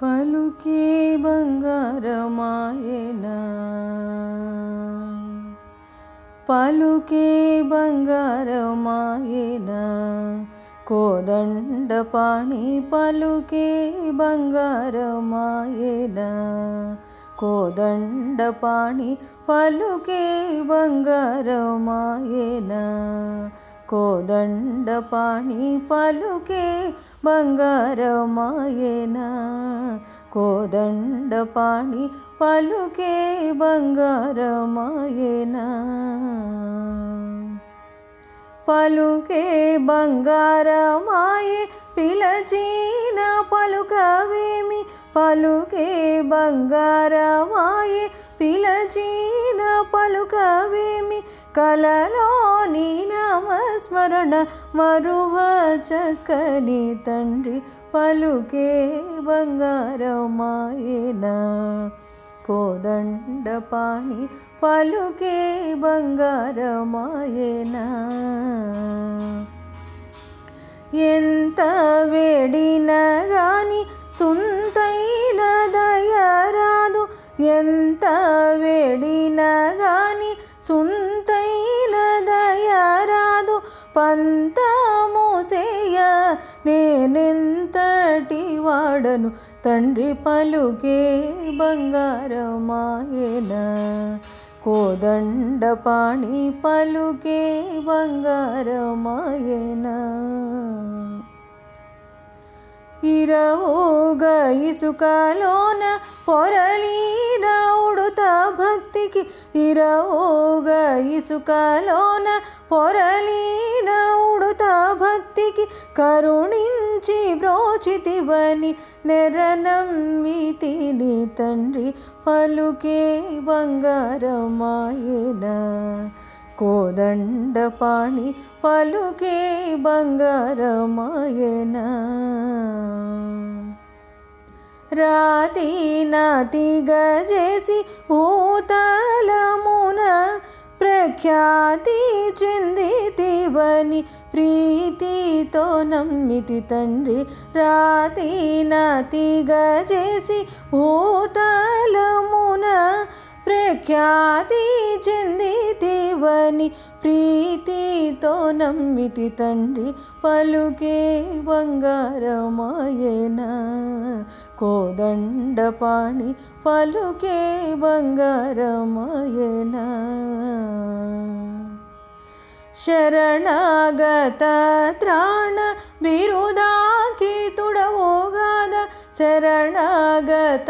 पलुके बङ्गारमायेन पालुके बङ्गारमायेन कोदण्डपाणि पालुके बङ्गारमायेना को दण्डपाणि पालुके बङ्गारमायेना को पालुके బంగారమాయన? కోదండ పాణి పలుకే బంగారమాయన? పలుకే బంగారమాయే పిలచిన పలుకవేమి? పలుకే బంగారమాయే పిలచిన పలుకవేమి? కలలోని నామస్మరణ మరువ చక్కని తండ్రి పలుకే బంగారమాయనా. కోదండ పాణి పలుకే బంగారమాయనా. ఎంత వేడిన గాని సుంతైన దయరాదు. ఎంత వేడిన గాని సుంత పంతా మూసేయ నేనెంతటి వాడను? తండ్రి పలుకే బంగారమాయన. కోదండ పాణి పలుకే బంగారమాయన. ఇరవోగ ఇసుకలోన పొరలీన ఉడుత భక్తికి ఇరవోగ ఇసుకలోన పొరలీన ఉడుతా భక్తికి కరుణించి బ్రోచితివని నెరనమ్మితిని తండ్రి పలుకే బంగారమాయనా. కోదండపాణి పలుకే బంగారమాయన. రాతి నాతి గజేసి భూతలమున ప్రఖ్యాతి చెందితివని ప్రీతితో నమ్మితి తండ్రి రాతి నాతిగా చేసి భూతలమున ప్రఖ్యాతి చెందితివని ప్రీతితో నమ్మితి తండ్రి పలుకే బంగారమాయనా కోదండ పాణి పలుకే బంగారమాయనా శరణాగత త్రాణ బిరుదాకి తుడవోగాద శరణాగత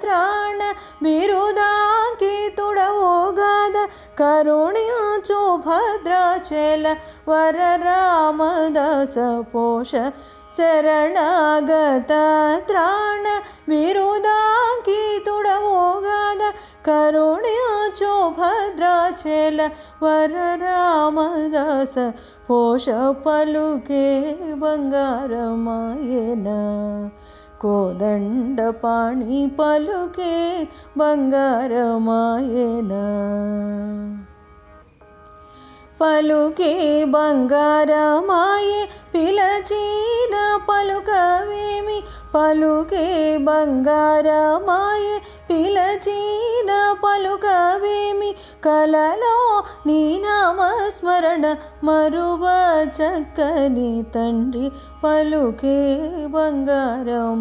త్రాణ బిరుదాకి తుడవోగాద కరుణించు चो भद्रेल वर रामदस पोष शरणागत त्रण विरुगीतुगादुणो भद्र छेल वर रामदस पोष पलुके बङ्गार मा कोदण्डपाणि पलुके बङ्गार పలుకే బంగారమాయే పిలచిన పలుకవేమి? పలుకే బంగారమాయే పిలచిన పలుకవేమి? కలలో నీ నామస్మరణ మరువ చక్కని తండ్రి పలుకే బంగారమాయేనా?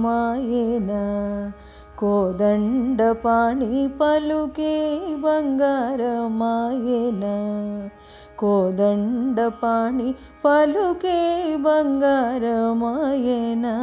కోదండ పాణి పలుకే బంగారమాయేనా? కోదండ పాణి పలుకే బంగారమాయనా